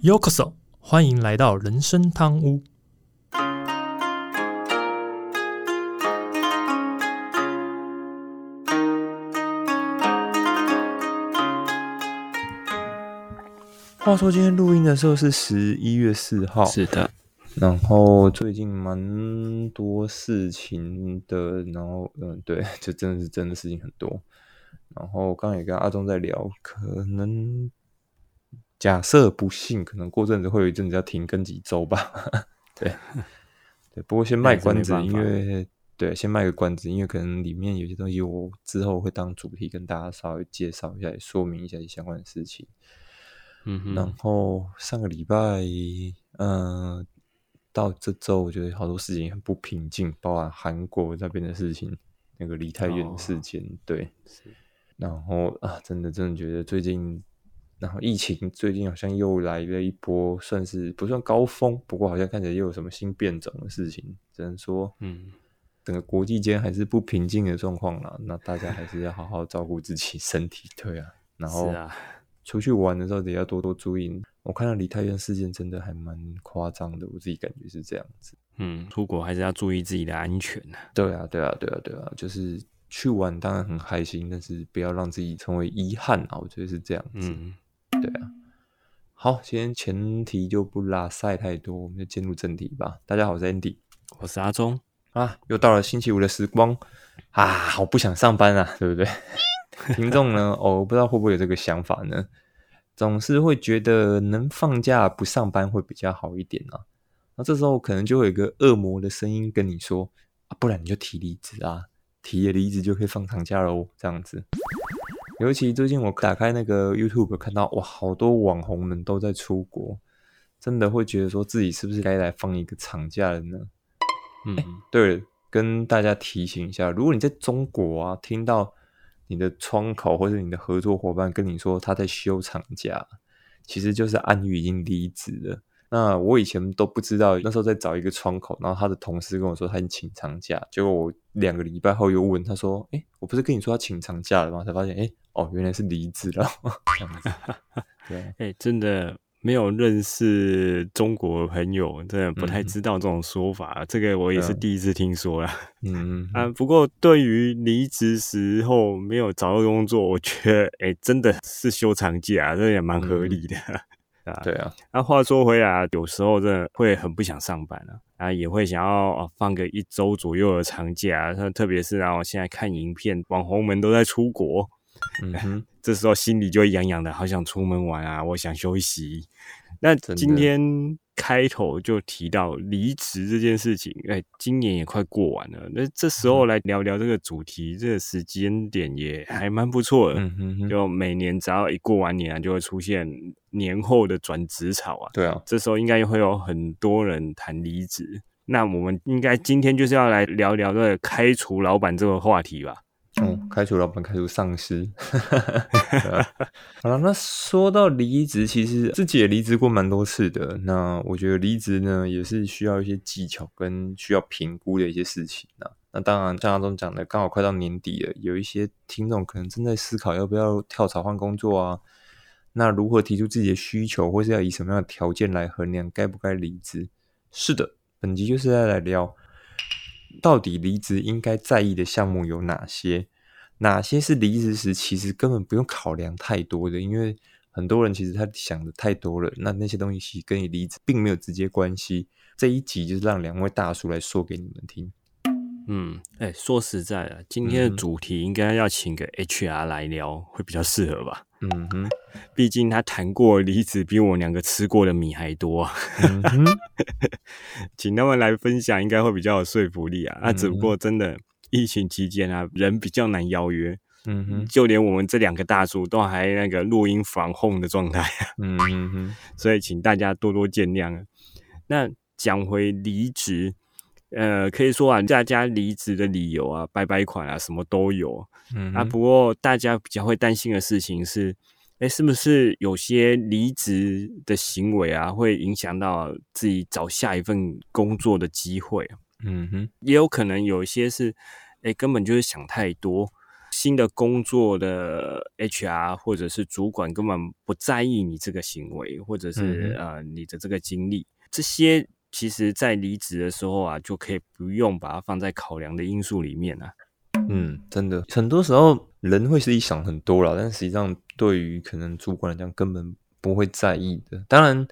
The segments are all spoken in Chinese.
Yokoso，欢迎来到人生汤屋。话说今天录音的时候是十一月四号，是的，然后最近蛮多事情的，然后嗯，对，就真的是真的事情很多。然后刚刚也跟阿忠在聊，可能假设不幸，可能过阵子会有一阵子要停更几周吧。对，对，不过先卖关子，因为对，先卖个关子，因为可能里面有些东西我之后会当主题跟大家稍微介绍一下，也说明一下相关的事情。嗯然后上个礼拜，嗯，到这周，我觉得好多事情很不平静，包含韩国那边的事情，那个梨泰院事件，对，然后啊，真的真的觉得最近，然后疫情最近好像又来了一波，算是不算高峰，不过好像看起来又有什么新变种的事情，只能说，嗯，整个国际间还是不平静的状况啦。那大家还是要好好照顾自己身体，对啊，然后。啊。出去玩的时候也要多多注意。我看到梨泰院事件真的还蛮夸张的，我自己感觉是这样子。嗯，出国还是要注意自己的安全啊。对啊，对啊，对啊，对啊，就是去玩当然很开心，但是不要让自己成为遗憾啊。我觉得是这样子。嗯，对啊。好，今天前提就不拉塞太多，我们就进入正题吧。大家好，我是 Andy，我是阿忠啊。又到了星期五的时光啊，好不想上班啊，对不对？听众呢？哦，不知道会不会有这个想法呢？总是会觉得能放假不上班会比较好一点啊。那这时候可能就会有个恶魔的声音跟你说：“啊，不然你就提离职啊，提了离职就可以放长假喽。”这样子。尤其最近我打开那个 YouTube，看到哇，好多网红们都在出国，真的会觉得说自己是不是该来放一个长假了呢？嗯，对，跟大家提醒一下，如果你在中国啊，听到。你的窗口或者你的合作伙伴跟你说他在休长假，其实就是暗喻已经离职了。那我以前都不知道，那时候在找一个窗口，然后他的同事跟我说他已经请长假，结果我两个礼拜后又问他说：“哎，我不是跟你说他请长假了吗？”才发现，哎，哦，原来是离职了。这样子，对，哎，真的。没有认识中国朋友，真的不太知道这种说法。这个我也是第一次听说了。嗯啊，不过对于离职时候没有找到工作，我觉得哎，真的是休长假，这也蛮合理的 啊。对啊。那话说回来，有时候真的会很不想上班啊，啊，也会想要放个一周左右的长假。特别是然后现在看影片，网红们都在出国。嗯哼，这时候心里就痒痒的，好想出门玩啊！我想休息。那今天开头就提到离职这件事情，哎，今年也快过完了，那这时候来聊聊这个主题，这个时间点也还蛮不错的。嗯哼，就每年只要一过完年啊，就会出现年后的转职潮啊。对啊，这时候应该会有很多人谈离职。那我们应该今天就是要来聊聊这个开除老板这个话题吧。哦，开除老板，开除上司。好了，那说到离职，其实自己也离职过蛮多次的。那我觉得离职呢，也是需要一些技巧跟需要评估的一些事情啊。那当然，像阿忠讲的，刚好快到年底了，有一些听众可能正在思考要不要跳槽换工作啊。那如何提出自己的需求，或是要以什么样的条件来衡量该不该离职？是的，本集就是在来聊。到底离职应该在意的项目有哪些？哪些是离职时其实根本不用考量太多的？因为很多人其实他想的太多了。那那些东西跟你离职并没有直接关系。这一集就是让两位大叔来说给你们听。嗯，哎，说实在的，今天的主题应该要请个 HR 来聊，会比较适合吧？嗯哼，毕竟他谈过离子，比我两个吃过的米还多。嗯哼，请他们来分享，应该会比较有说服力啊。那只不过真的疫情期间啊，人比较难邀约。嗯哼，就连我们这两个大叔都还那个录音防控的状态。嗯哼，所以请大家多多见谅。那讲回离职。呃，可以说啊，大家离职的理由啊，拜拜款啊，什么都有。嗯啊，不过大家比较会担心的事情是，哎，是不是有些离职的行为啊，会影响到自己找下一份工作的机会？嗯哼，也有可能有一些是，哎，根本就是想太多。新的工作的 HR 或者是主管根本不在意你这个行为，或者是呃你的这个经历，这些其实在离职的时候啊，就可以不用把它放在考量的因素里面啊。嗯，真的，很多时候人会自己想很多了，但实际上对于可能主管来讲，根本不会在意的。当然，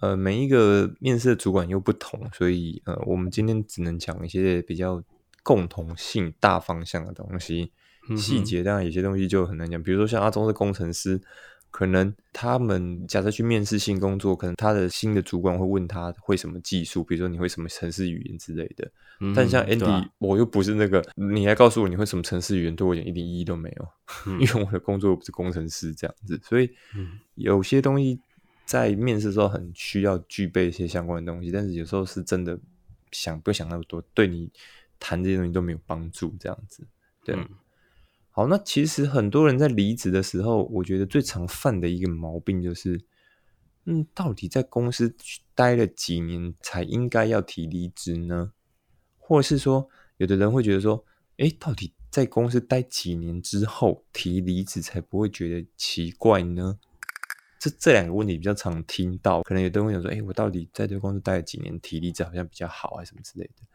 呃，每一个面试的主管又不同，所以呃，我们今天只能讲一些比较共同性、大方向的东西，细节当然有些东西就很难讲。比如说像阿忠是工程师。可能他们假设去面试新工作，可能他的新的主管会问他会什么技术，比如说你会什么城市语言之类的。但像 Andy，我又不是那个，你还告诉我你会什么城市语言，对我一点一点意义都没有，因为我的工作又不是工程师这样子。所以有些东西在面试的时候很需要具备一些相关的东西，但是有时候是真的想不想那么多，对你谈这些东西都没有帮助这样子。对。好，那其实很多人在离职的时候，我觉得最常犯的一个毛病就是，嗯，到底在公司待了几年才应该要提离职呢？或者是说，有的人会觉得说，哎，到底在公司待几年之后提离职才不会觉得奇怪呢？这这两个问题比较常听到，可能有的人会想说，哎，我到底在这个公司待了几年提离职好像比较好，还是什么之类的？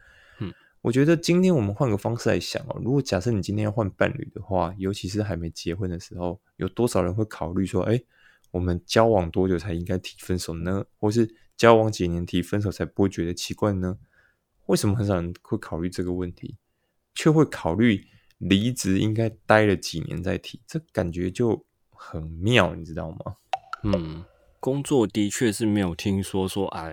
我觉得今天我们换个方式来想哦，如果假设你今天要换伴侣的话，尤其是还没结婚的时候，有多少人会考虑说，哎，我们交往多久才应该提分手呢？或是交往几年提分手才不会觉得奇怪呢？为什么很少人会考虑这个问题，却会考虑离职应该待了几年再提？这感觉就很妙，你知道吗？嗯。工作的确是没有听说说啊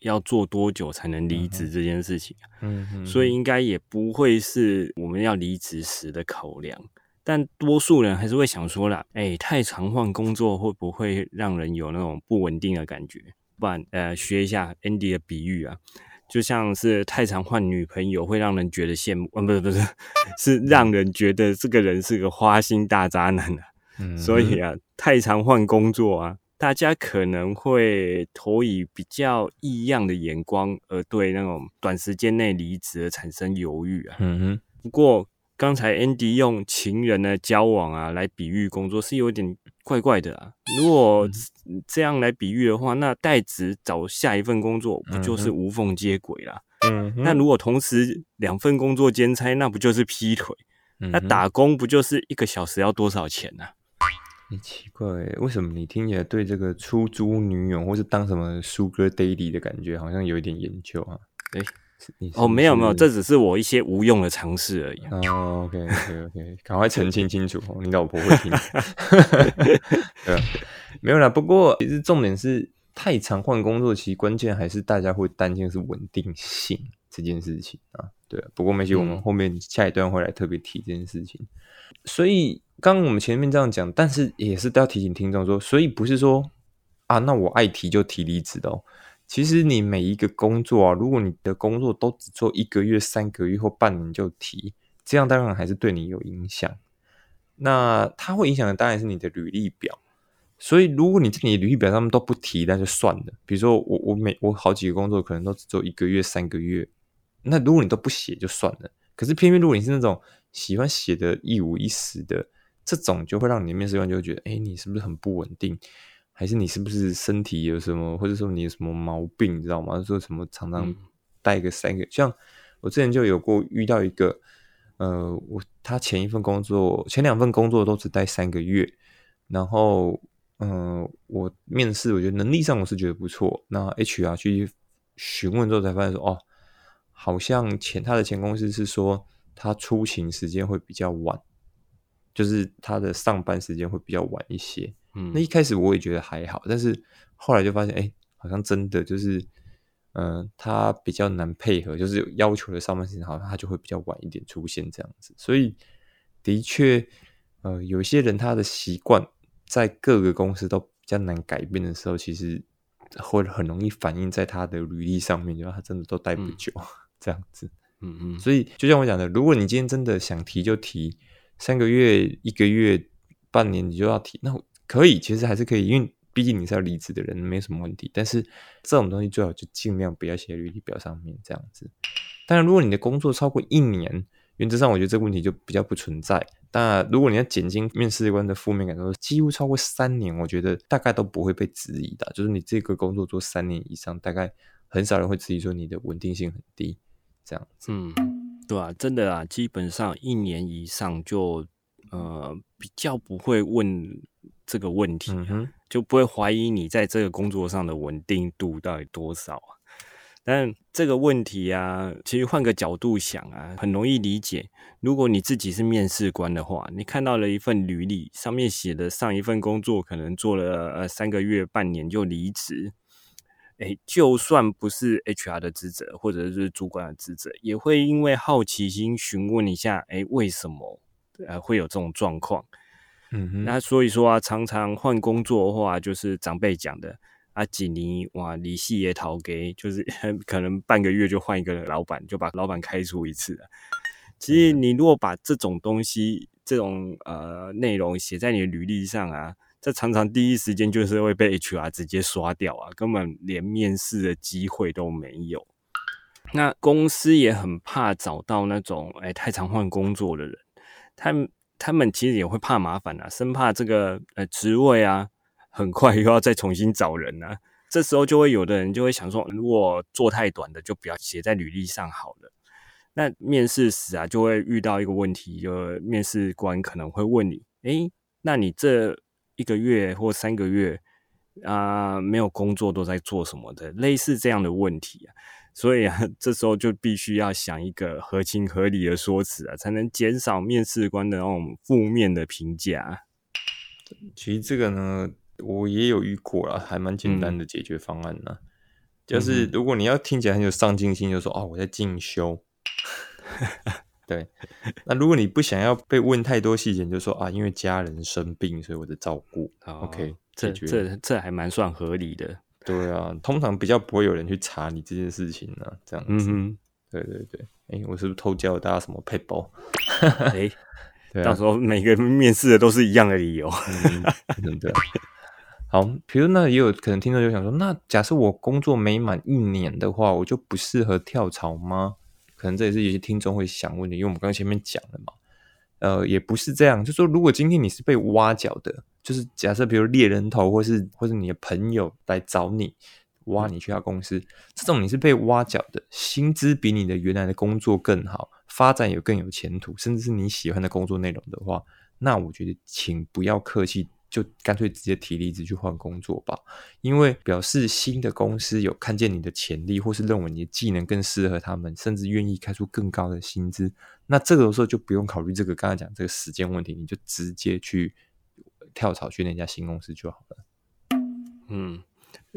要做多久才能离职这件事情，嗯，所以应该也不会是我们要离职时的考量。但多数人还是会想说啦，哎，太常换工作会不会让人有那种不稳定的感觉？不然，呃，学一下 Andy 的比喻啊，就像是太常换女朋友会让人觉得羡慕，嗯，不是不是，是让人觉得这个人是个花心大渣男啊。嗯所以啊，太常换工作啊。大家可能会投以比较异样的眼光，而对那种短时间内离职而产生犹豫啊。嗯哼。不过刚才 Andy 用情人的交往啊来比喻工作是有点怪怪的啊。如果这样来比喻的话，那代职找下一份工作不就是无缝接轨啦？嗯。那如果同时两份工作兼差，那不就是劈腿？那打工不就是一个小时要多少钱呢？奇怪，为什么你听起来对这个出租女友或是当什么 Sugar Daddy 的感觉好像有一点研究啊？哎，哦，没有没有，这只是我一些无用的尝试而已。哦，OK OK OK，赶快澄清清楚哦，你老婆会听。对，没有啦。不过其实重点是太常换工作，其实关键还是大家会担心是稳定性这件事情啊。对，不过没事，我们后面下一段会来特别提这件事情，所以。刚我们前面这样讲，但是也是要提醒听众说，所以不是说啊，那我爱提就提离职的哦。其实你每一个工作啊，如果你的工作都只做一个月、三个月或半年就提，这样当然还是对你有影响。那它会影响的当然是你的履历表。所以如果你在你履历表上面都不提，那就算了。比如说我我每我好几个工作可能都只做一个月、三个月，那如果你都不写就算了。可是偏偏如果你是那种喜欢写的一五一十的。这种就会让你面试官就会觉得，哎，你是不是很不稳定？还是你是不是身体有什么，或者说你有什么毛病，你知道吗？说什么常常带个三个，像我之前就有过遇到一个，呃，我他前一份工作，前两份工作都只待三个月，然后，嗯，我面试，我觉得能力上我是觉得不错，那 HR 去询问之后才发现说，哦，好像前他的前公司是说他出勤时间会比较晚。就是他的上班时间会比较晚一些，嗯，那一开始我也觉得还好，但是后来就发现，哎，好像真的就是，嗯，他比较难配合，就是有要求的上班时间，好像他就会比较晚一点出现这样子。所以的确，呃，有些人他的习惯在各个公司都比较难改变的时候，其实会很容易反映在他的履历上面，就他真的都待不久 这样子。嗯嗯，所以就像我讲的，如果你今天真的想提就提。三个月、一个月、半年，你就要提，那可以，其实还是可以，因为毕竟你是要离职的人，没什么问题。但是这种东西最好就尽量不要写履历表上面这样子。当然，如果你的工作超过一年，原则上我觉得这个问题就比较不存在。当然，如果你要减轻面试官的负面感受，几乎超过三年，我觉得大概都不会被质疑的。就是你这个工作做三年以上，大概很少人会质疑说你的稳定性很低。这样，嗯，对啊，真的啊，基本上一年以上就呃比较不会问这个问题，就不会怀疑你在这个工作上的稳定度到底多少啊。但这个问题啊，其实换个角度想啊，很容易理解。如果你自己是面试官的话，你看到了一份履历，上面写的上一份工作可能做了呃三个月、半年就离职，哎，就算不是 HR 的职责或者是主管的职责，也会因为好奇心询问一下，哎，为什么呃会有这种状况？嗯哼，那所以说啊，常常换工作的话，就是长辈讲的。啊，几年哇，离系也逃给，就是 可能半个月就换一个老板，就把老板开除一次了。其实你如果把这种东西、这种呃内容写在你的履历上啊，这常常第一时间就是会被 HR 直接刷掉啊，根本连面试的机会都没有。那公司也很怕找到那种哎太常换工作的人，他们他们其实也会怕麻烦啊，生怕这个呃职位啊。很快又要再重新找人呢，这时候就会有的人就会想说，如果做太短的就不要写在履历上好了。那面试时啊，就会遇到一个问题，就面试官可能会问你，诶，那你这一个月或三个月啊，没有工作都在做什么的？类似这样的问题啊，所以啊，这时候就必须要想一个合情合理的说辞啊，才能减少面试官的那种负面的评价。其实这个呢。我也有遇过了，还蛮简单的解决方案呢。就是如果你要听起来很有上进心，就说哦我在进修。对，那如果你不想要被问太多细节，就说啊因为家人生病，所以我在照顾。OK，这这这还蛮算合理的。对啊，通常比较不会有人去查你这件事情呢。这样子，对对对。哎，我是不是偷教大家什么配包？哎，到时候每个面试的都是一样的理由。真的。好，比如那也有可能听众就想说，那假设我工作没满一年的话，我就不适合跳槽吗？可能这也是有些听众会想问的，因为我们刚刚前面讲了嘛，呃，也不是这样，就说如果今天你是被挖角的，就是假设比如猎人头，或是或是你的朋友来找你挖你去他公司，这种你是被挖角的，薪资比你的原来的工作更好，发展也更有前途，甚至是你喜欢的工作内容的话，那我觉得请不要客气。就干脆直接提离职去换工作吧，因为表示新的公司有看见你的潜力，或是认为你的技能更适合他们，甚至愿意开出更高的薪资。那这个时候就不用考虑这个刚才讲这个时间问题，你就直接去跳槽去那家新公司就好了。嗯。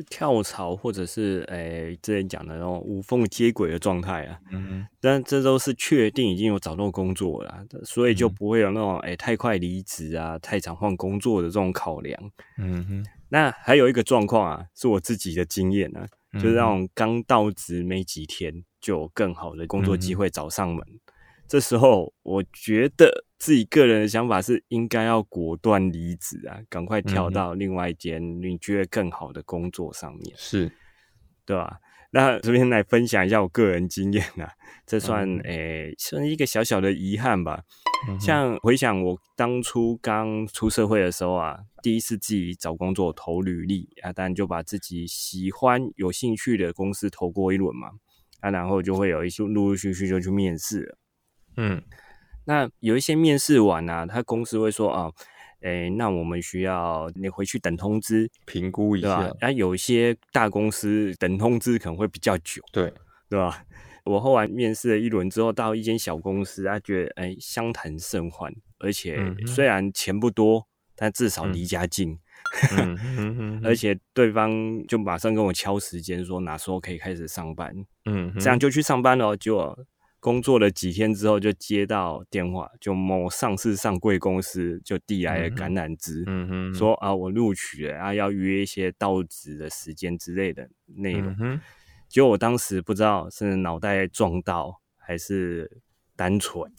跳槽或者是诶之前讲的那种无缝接轨的状态啊，嗯，但这都是确定已经有找到工作了，所以就不会有那种诶太快离职啊、太常换工作的这种考量。嗯哼，那还有一个状况啊，是我自己的经验呢，就是那种刚到职没几天就有更好的工作机会找上门。这时候，我觉得自己个人的想法是，应该要果断离职啊，赶快跳到另外一间你觉得更好的工作上面，是，对吧？那这边来分享一下我个人经验啊，这算诶，算一个小小的遗憾吧。像回想我当初刚出社会的时候啊，第一次自己找工作投履历啊，当然就把自己喜欢、有兴趣的公司投过一轮嘛，啊，然后就会有一些陆陆续续就去面试了。嗯，那有一些面试完啊，他公司会说啊，诶，那我们需要你回去等通知评估一下。啊，有一些大公司等通知可能会比较久，对对吧？我后来面试了一轮之后，到一间小公司，他觉得诶相谈甚欢，而且虽然钱不多，但至少离家近，而且对方就马上跟我敲时间，说哪时候可以开始上班，嗯，这样就去上班了，就。工作了几天之后，就接到电话，就某上市上柜公司就递来了橄榄枝，说啊，我录取了，啊，要约一些到职的时间之类的内容。结果我当时不知道是脑袋撞到还是单纯，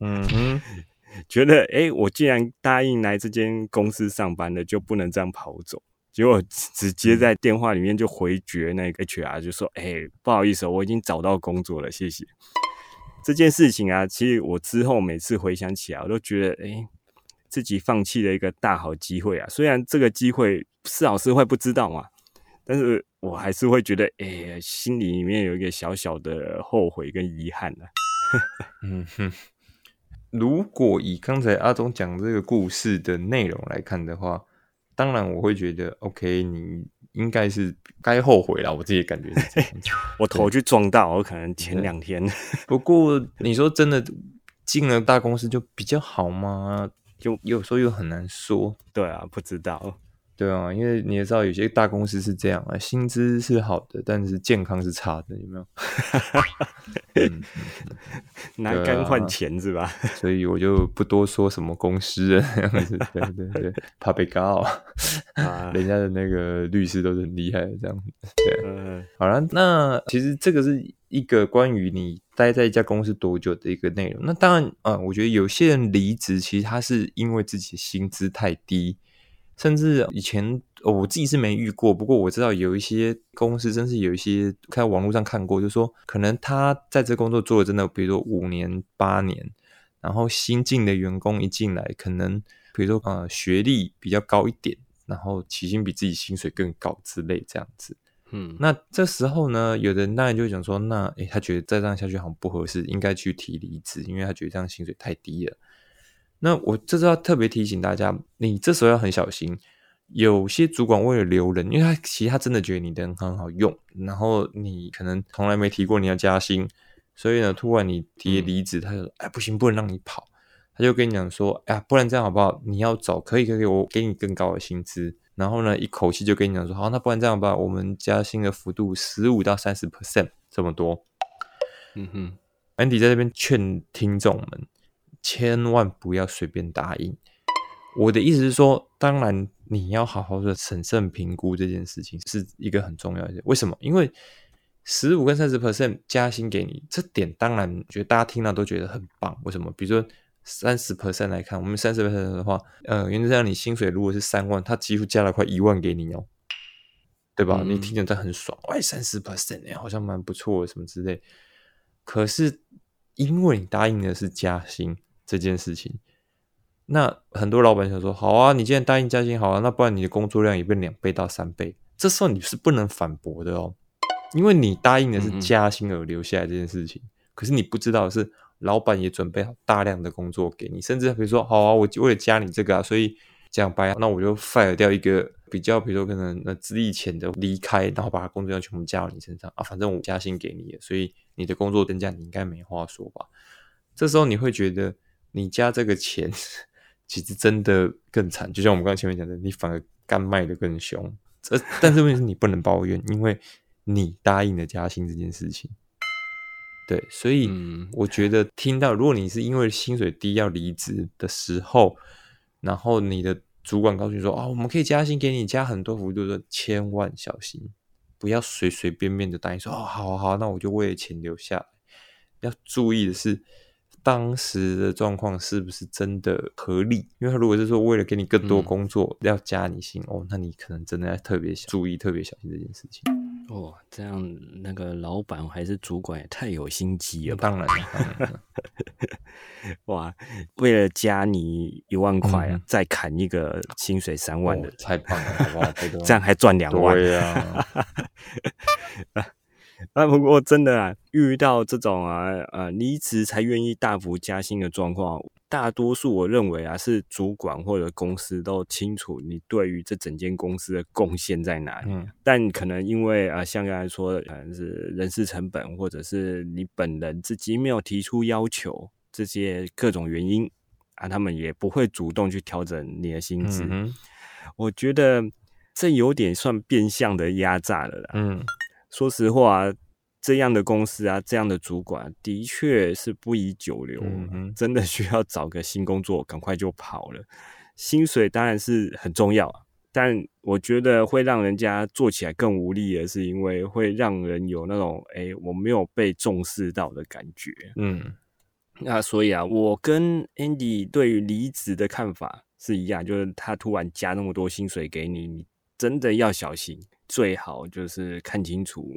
嗯哼，觉得哎，我既然答应来这间公司上班了，就不能这样跑走。结果直接在电话里面就回绝那个 HR，就说：“哎，不好意思，我已经找到工作了，谢谢。”这件事情啊，其实我之后每次回想起来，我都觉得，哎，自己放弃了一个大好机会啊。虽然这个机会是好是坏不知道嘛，但是我还是会觉得，哎，心里面有一个小小的后悔跟遗憾呢。嗯哼，如果以刚才阿忠讲这个故事的内容来看的话，当然我会觉得，OK，你应该是该后悔了。我自己感觉是这样，我头去撞到，我可能前两天。不过你说真的进了大公司就比较好吗？就有时候又很难说。对啊，不知道。对啊，因为你也知道，有些大公司是这样啊，薪资是好的，但是健康是差的，有没有？拿肝换钱是吧？所以我就不多说什么公司这样子，对对对，怕被告啊，人家的那个律师都是很厉害的这样子。对，好了，那其实这个是一个关于你待在一家公司多久的一个内容。那当然啊，我觉得有些人离职，其实他是因为自己薪资太低。甚至以前我自己是没遇过，不过我知道有一些公司，真是有一些看网络上看过，就说可能他在这工作做了真的，比如说五年、八年，然后新进的员工一进来，可能比如说呃学历比较高一点，然后起薪比自己薪水更高之类这样子。嗯，那这时候呢，有的人当然就会讲说，那诶他觉得再这样下去好像不合适，应该去提离职，因为他觉得这样薪水太低了。那我这是要特别提醒大家，你这时候要很小心。有些主管为了留人，因为他其实他真的觉得你的人很好用，然后你可能从来没提过你要加薪，所以呢，突然你提离职，他就说：“哎，不行，不能让你跑。”他就跟你讲说：“哎呀，不然这样好不好？你要走可以，可以，我给你更高的薪资。”然后呢，一口气就跟你讲说：“好，那不然这样吧，我们加薪的幅度十五到三十 percent 这么多。”嗯哼，Andy 在这边劝听众们。千万不要随便答应。我的意思是说，当然你要好好的审慎评估这件事情，是一个很重要的。为什么？因为十五跟三十 percent 加薪给你，这点当然觉得大家听到都觉得很棒。为什么？比如说三十 percent 来看，我们三十 percent 的话，呃，原则上你薪水如果是三万，他几乎加了快一万给你哦，对吧？你听着他很爽，哎，三十 percent 哎，好像蛮不错什么之类。可是因为你答应的是加薪。这件事情，那很多老板想说：“好啊，你既然答应加薪，好啊，那不然你的工作量也变两倍到三倍。”这时候你是不能反驳的哦，因为你答应的是加薪而留下来这件事情。可是你不知道是老板也准备好大量的工作给你，甚至比如说：“好啊，我为了加你这个啊，所以讲白，那我就 fire 掉一个比较，比如说可能那资历浅的离开，然后把工作量全部加到你身上啊，反正我加薪给你，所以你的工作增加，你应该没话说吧？”这时候你会觉得。你加这个钱，其实真的更惨。就像我们刚刚前面讲的，你反而干卖的更凶。这但是问题是你不能抱怨，因为你答应了加薪这件事情。对，所以我觉得听到如果你是因为薪水低要离职的时候，然后你的主管告诉你说：“哦，我们可以加薪给你，加很多幅度的，千万小心，不要随随便便的答应说哦，好好，那我就为了钱留下来。要注意的是。”当时的状况是不是真的合理？因为他如果是说为了给你更多工作要加你薪哦，那你可能真的要特别注意、特别小心这件事情。哦，这样那个老板还是主管也太有心机了。当然了，哇，为了加你一万块啊，再砍一个薪水三万的，太棒了，好不好？这样还赚两万呀。那不过真的啊，遇到这种啊呃离职才愿意大幅加薪的状况，大多数我认为啊是主管或者公司都清楚你对于这整间公司的贡献在哪里，但可能因为啊像刚才说可能是人事成本，或者是你本人自己没有提出要求，这些各种原因啊，他们也不会主动去调整你的薪资。我觉得这有点算变相的压榨了啦。嗯。说实话，这样的公司啊，这样的主管的确是不宜久留，真的需要找个新工作，赶快就跑了。薪水当然是很重要，但我觉得会让人家做起来更无力的是，因为会让人有那种哎，我没有被重视到的感觉。嗯，那所以啊，我跟 Andy 对于离职的看法是一样，就是他突然加那么多薪水给你，你。真的要小心，最好就是看清楚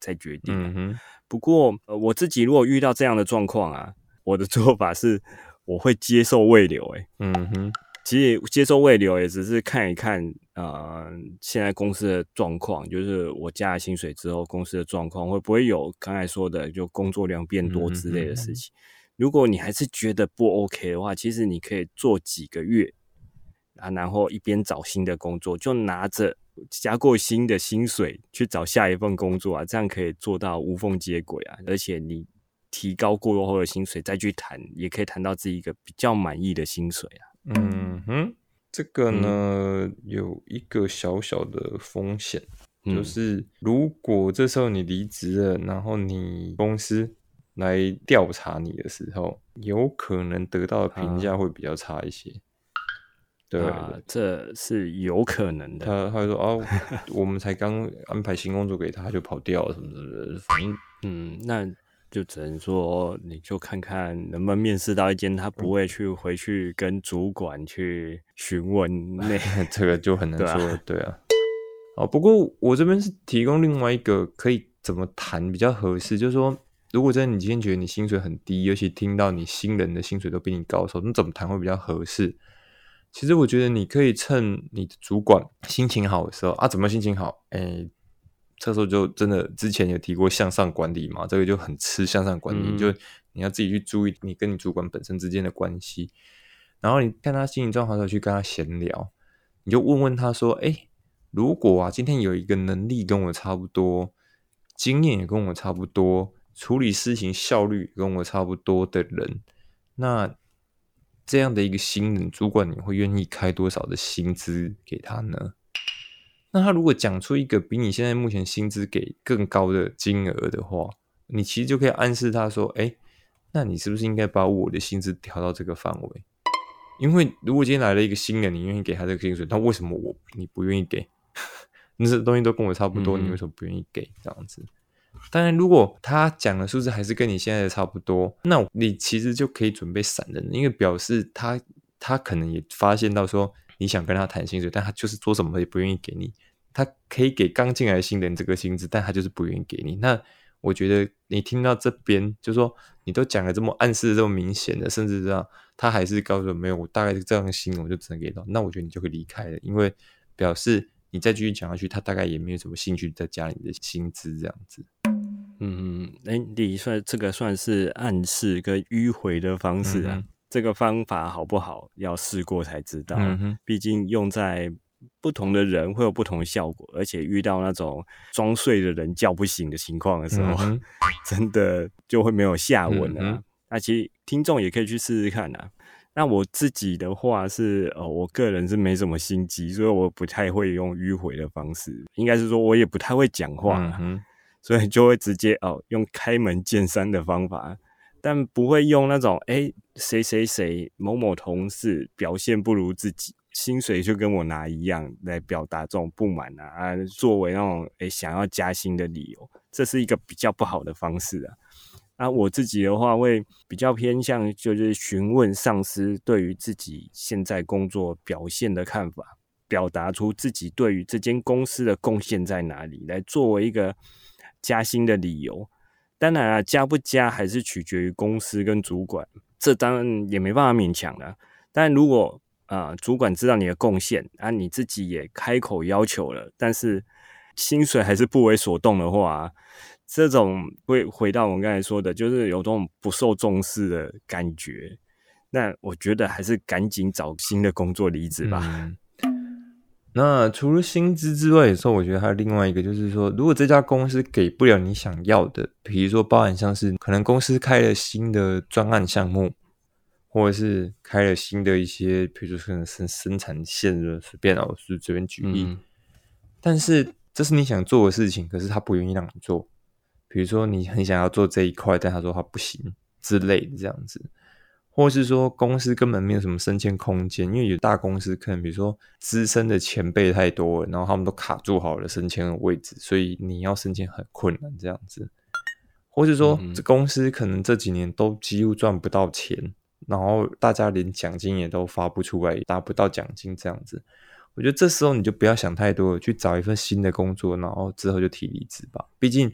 再决定。不过呃，我自己如果遇到这样的状况啊，我的做法是我会接受未留。哎，嗯哼，其实接受未留也只是看一看啊，现在公司的状况，就是我加了薪水之后，公司的状况会不会有刚才说的就工作量变多之类的事情。如果你还是觉得不 OK 的话，其实你可以做几个月啊，然后一边找新的工作，就拿着加过薪的薪水去找下一份工作啊，这样可以做到无缝接轨啊。而且你提高过后的薪水再去谈，也可以谈到自己一个比较满意的薪水啊。嗯哼，这个呢有一个小小的风险，就是如果这时候你离职了，然后你公司。来调查你的时候，有可能得到的评价会比较差一些。对啊，这是有可能的。他他说：“啊，我们才刚安排新工作给他，就跑掉了什么的。”反正，嗯，那就只能说，你就看看能不能面试到一间他不会去回去跟主管去询问。那这个就很难说。对啊。哦，不过我这边是提供另外一个可以怎么谈比较合适，就是说。如果真的你今天觉得你薪水很低，尤其听到你新人的薪水都比你高的时候，你怎么谈会比较合适？其实我觉得你可以趁你的主管心情好的时候啊，怎么心情好？哎，这时候就真的之前有提过向上管理嘛，这个就很吃向上管理，就你要自己去注意你跟你主管本身之间的关系，然后你看他心情状况的时候去跟他闲聊，你就问问他说：哎，如果啊今天有一个能力跟我差不多，经验也跟我差不多。处理事情效率跟我差不多的人，那这样的一个新人主管，你会愿意开多少的薪资给他呢？那他如果讲出一个比你现在目前薪资给更高的金额的话，你其实就可以暗示他说：“哎，那你是不是应该把我的薪资调到这个范围？因为如果今天来了一个新人，你愿意给他这个薪水，那为什么我你不愿意给？那这东西都跟我差不多，你为什么不愿意给？这样子？”当然，如果他讲的数字还是跟你现在的差不多，那你其实就可以准备闪人，因为表示他他可能也发现到说你想跟他谈薪水，但他就是做什么也不愿意给你。他可以给刚进来新人这个薪资，但他就是不愿意给你。那我觉得你听到这边，就说你都讲了这么暗示这么明显的，甚至这样他还是告诉没有，我大概是这样的薪，我就只能给到。那我觉得你就会离开了，因为表示你再继续讲下去，他大概也没有什么兴趣再加你的薪资这样子。嗯，哎，你算这个算是暗示跟迂回的方式啊？这个方法好不好？要试过才知道。毕竟用在不同的人会有不同的效果，而且遇到那种装睡的人叫不醒的情况的时候，真的就会没有下文了。那其实听众也可以去试试看啊。那我自己的话是，呃，我个人是没什么心机，所以我不太会用迂回的方式。应该是说我也不太会讲话。所以就会直接哦用开门见山的方法，但不会用那种哎谁谁谁某某同事表现不如自己，薪水就跟我拿一样来表达这种不满啊啊作为那种哎想要加薪的理由，这是一个比较不好的方式啊。啊我自己的话会比较偏向就是询问上司对于自己现在工作表现的看法，表达出自己对于这间公司的贡献在哪里，来作为一个。加薪的理由，当然啊，加不加还是取决于公司跟主管，这当然也没办法勉强的。但如果啊，主管知道你的贡献啊，你自己也开口要求了，但是薪水还是不为所动的话，这种会回到我们刚才说的，就是有种不受重视的感觉。那我觉得还是赶紧找新的工作离职吧。那除了薪资之外，有时候我觉得还有另外一个，就是说，如果这家公司给不了你想要的，比如说包含像是可能公司开了新的专案项目，或者是开了新的一些，比如说可能生生产线的随便啊，我是随便举例，但是这是你想做的事情，可是他不愿意让你做，比如说你很想要做这一块，但他说他不行之类的这样子。或是说公司根本没有什么升迁空间，因为有大公司可能比如说资深的前辈太多了，然后他们都卡住好了升迁的位置，所以你要升迁很困难这样子。或是说这公司可能这几年都几乎赚不到钱，然后大家连奖金也都发不出来，达不到奖金这样子。我觉得这时候你就不要想太多，去找一份新的工作，然后之后就提离职吧。毕竟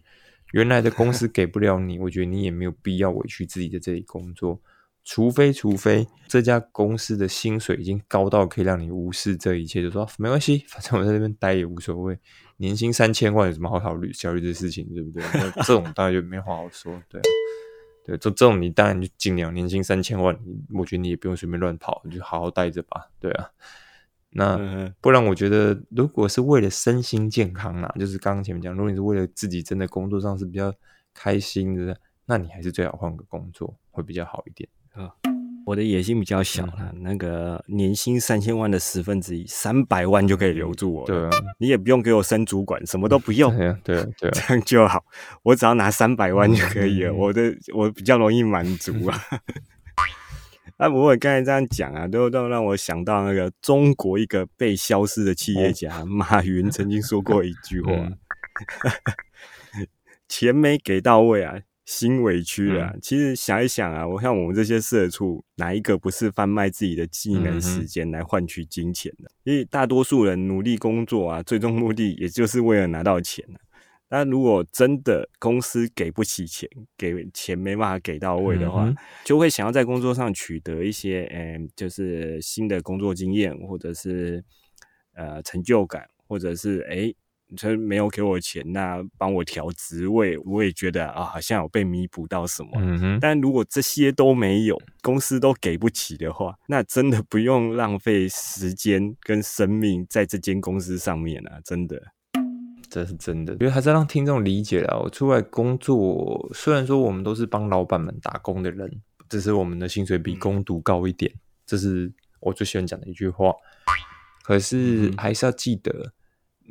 原来的公司 给不了你，我觉得你也没有必要委屈自己在这里工作。除非，除非这家公司的薪水已经高到可以让你无视这一切，就说没关系，反正我在这边待也无所谓。年薪三千万有什么好考虑、焦虑的事情，对不对？那 这种当然就没话好说，对。对，这这种你当然就尽量年薪三千万，我觉得你也不用随便乱跑，你就好好待着吧。对啊，那不然我觉得，如果是为了身心健康啦，就是刚刚前面讲，如果你是为了自己真的工作上是比较开心的，那你还是最好换个工作会比较好一点啊。我的野心比较小了，那个年薪三千万的十分之一，三百万就可以留住我。对啊，你也不用给我升主管，什么都不用。对啊，对啊，这样就好。我只要拿三百万就可以了。我的我比较容易满足啊。啊，不过刚才这样讲啊，都都让我想到那个中国一个被消失的企业家马云曾经说过一句话：钱没给到位啊。心委屈了。其实想一想啊，我看我们这些社畜，哪一个不是贩卖自己的技能、时间来换取金钱的？因为大多数人努力工作啊，最终目的也就是为了拿到钱那如果真的公司给不起钱，给钱没办法给到位的话，就会想要在工作上取得一些，嗯，就是新的工作经验，或者是呃成就感，或者是哎。他没有给我钱，那帮我调职位，我也觉得啊，好像有被弥补到什么。嗯哼。但如果这些都没有，公司都给不起的话，那真的不用浪费时间跟生命在这间公司上面啊！真的，这是真的。因为还是让听众理解了，我出来工作，虽然说我们都是帮老板们打工的人，只是我们的薪水比工读高一点，这是我最喜欢讲的一句话。可是还是要记得。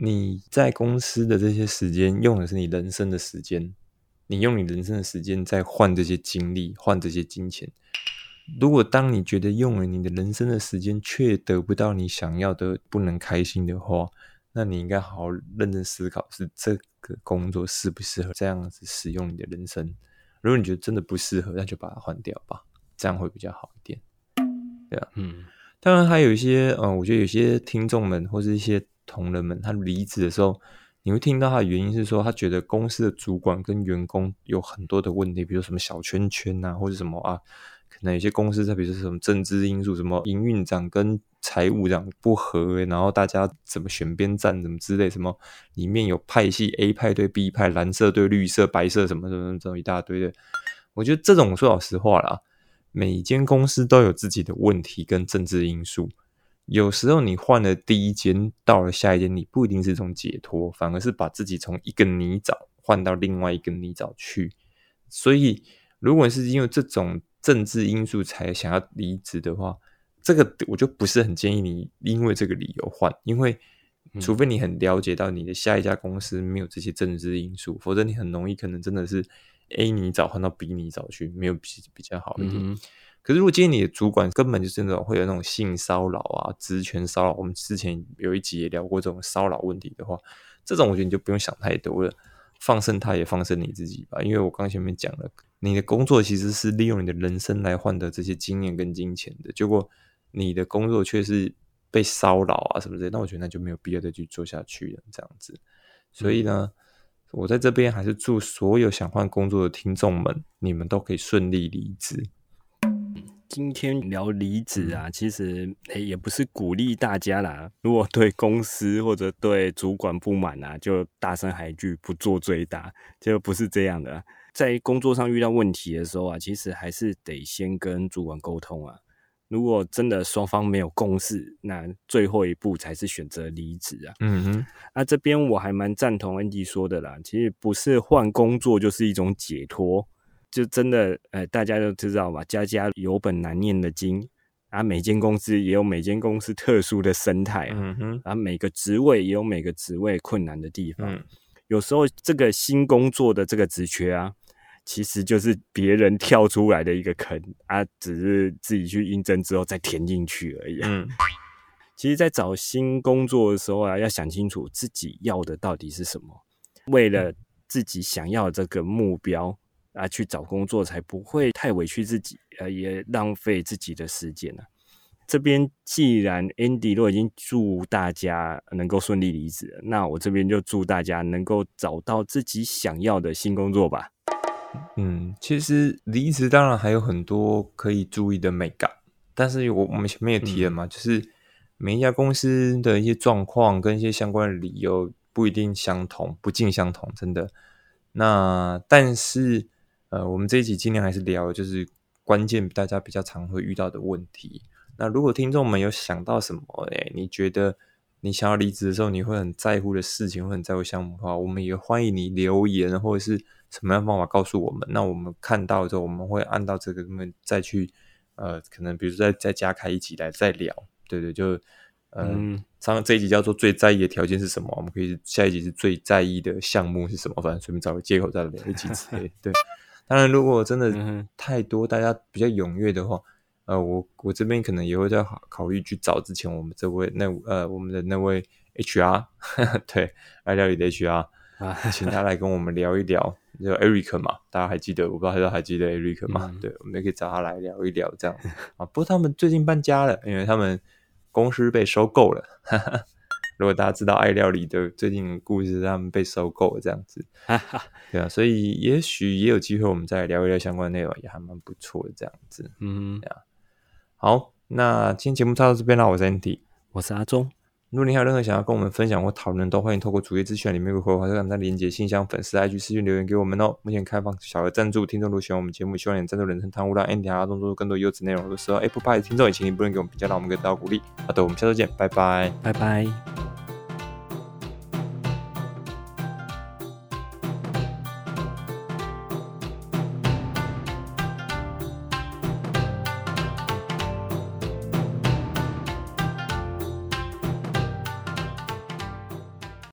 你在公司的这些时间用的是你人生的时间，你用你人生的时间在换这些精力，换这些金钱。如果当你觉得用了你的人生的时间却得不到你想要的，不能开心的话，那你应该好好认真思考，是这个工作适不适合这样子使用你的人生。如果你觉得真的不适合，那就把它换掉吧，这样会比较好一点。对啊，嗯，当然还有一些，嗯，我觉得有些听众们或是一些。同仁们，他离职的时候，你会听到他的原因是说，他觉得公司的主管跟员工有很多的问题，比如什么小圈圈啊，或者什么啊，可能有些公司，他比如说什么政治因素，什么营运长跟财务长不合，然后大家怎么选边站，怎么之类，什么里面有派系，A 派对 B 派，蓝色对绿色，白色什么什么这种一大堆的。我觉得这种说老实话啦，每间公司都有自己的问题跟政治因素。有时候你换了第一间，到了下一间，你不一定是一种解脱，反而是把自己从一个泥沼换到另外一个泥沼去。所以，如果是因为这种政治因素才想要离职的话，这个我就不是很建议你因为这个理由换，因为除非你很了解到你的下一家公司没有这些政治因素，否则你很容易可能真的是 A 泥沼换到 B 泥沼去，没有比比较好一点。可是，如果今天你的主管根本就是那种会有那种性骚扰啊、职权骚扰，我们之前有一集也聊过这种骚扰问题的话，这种我觉得你就不用想太多了，放生他也放生你自己吧。因为我刚前面讲了，你的工作其实是利用你的人生来换得这些经验跟金钱的，结果你的工作却是被骚扰啊什么的，那我觉得那就没有必要再去做下去了。这样子，所以呢，我在这边还是祝所有想换工作的听众们，你们都可以顺利离职。今天聊离职啊，其实诶也不是鼓励大家啦。如果对公司或者对主管不满啊，就大声喊一句“不做最大”，就不是这样的。在工作上遇到问题的时候啊，其实还是得先跟主管沟通啊。如果真的双方没有共识，那最后一步才是选择离职啊。嗯哼，那这边我还蛮赞同 Andy 说的啦。其实不是换工作就是一种解脱。就真的，呃，大家都知道嘛，家家有本难念的经啊。每间公司也有每间公司特殊的生态啊，啊，每个职位也有每个职位困难的地方。有时候这个新工作的这个职缺啊，其实就是别人跳出来的一个坑啊，只是自己去应征之后再填进去而已。嗯，其实，在找新工作的时候啊，要想清楚自己要的到底是什么，为了自己想要这个目标。啊，去找工作才不会太委屈自己，呃，也浪费自己的时间呢。这边既然 Andy 都已经祝大家能够顺利离职，那我这边就祝大家能够找到自己想要的新工作吧。嗯，其实离职当然还有很多可以注意的美感，但是我我们前面也提了嘛，就是每一家公司的一些状况跟一些相关的理由不一定相同，不尽相同，真的。那但是呃，我们这一集尽量还是聊，就是关键大家比较常会遇到的问题。那如果听众们有想到什么，哎，你觉得你想要离职的时候，你会很在乎的事情，会很在乎项目的话，我们也欢迎你留言或者是。什么样方法告诉我们？那我们看到之后，我们会按照这个面再去，呃，可能比如说再再加开一集来再聊，对对，就嗯，上这一集叫做最在意的条件是什么？我们可以下一集是最在意的项目是什么？反正随便找个借口再聊一集之类。对，当然如果真的太多大家比较踊跃的话，呃，我我这边可能也会在考虑去找之前我们这位那呃我们的那位 HR，对，爱料理的 HR。啊，请他来跟我们聊一聊，就 Eric 嘛，大家还记得？我不知道大家还记得 Eric 吗？对，我们也可以找他来聊一聊这样啊。不过他们最近搬家了，因为他们公司被收购了。如果大家知道爱料理的最近故事，他们被收购了这样子，对啊，所以也许也有机会，我们再聊一聊相关内容，也还蛮不错的这样子。嗯，对啊。好，那今天节目到这边了，我是 Andy，我是阿忠。如果你还有任何想要跟我们分享或讨论，都欢迎透过主页资讯里面有回复，或者在连接信箱、粉丝 IG 私讯留言给我们哦。目前开放小额赞助，听众如果喜欢我们节目，希望你赞助人生贪污让 Andy 阿东做出更多优质内容的时候，Apple Pie 的听众也请你不能给我们评价，让我们给到鼓励。好的，我们下周见，拜拜，拜拜。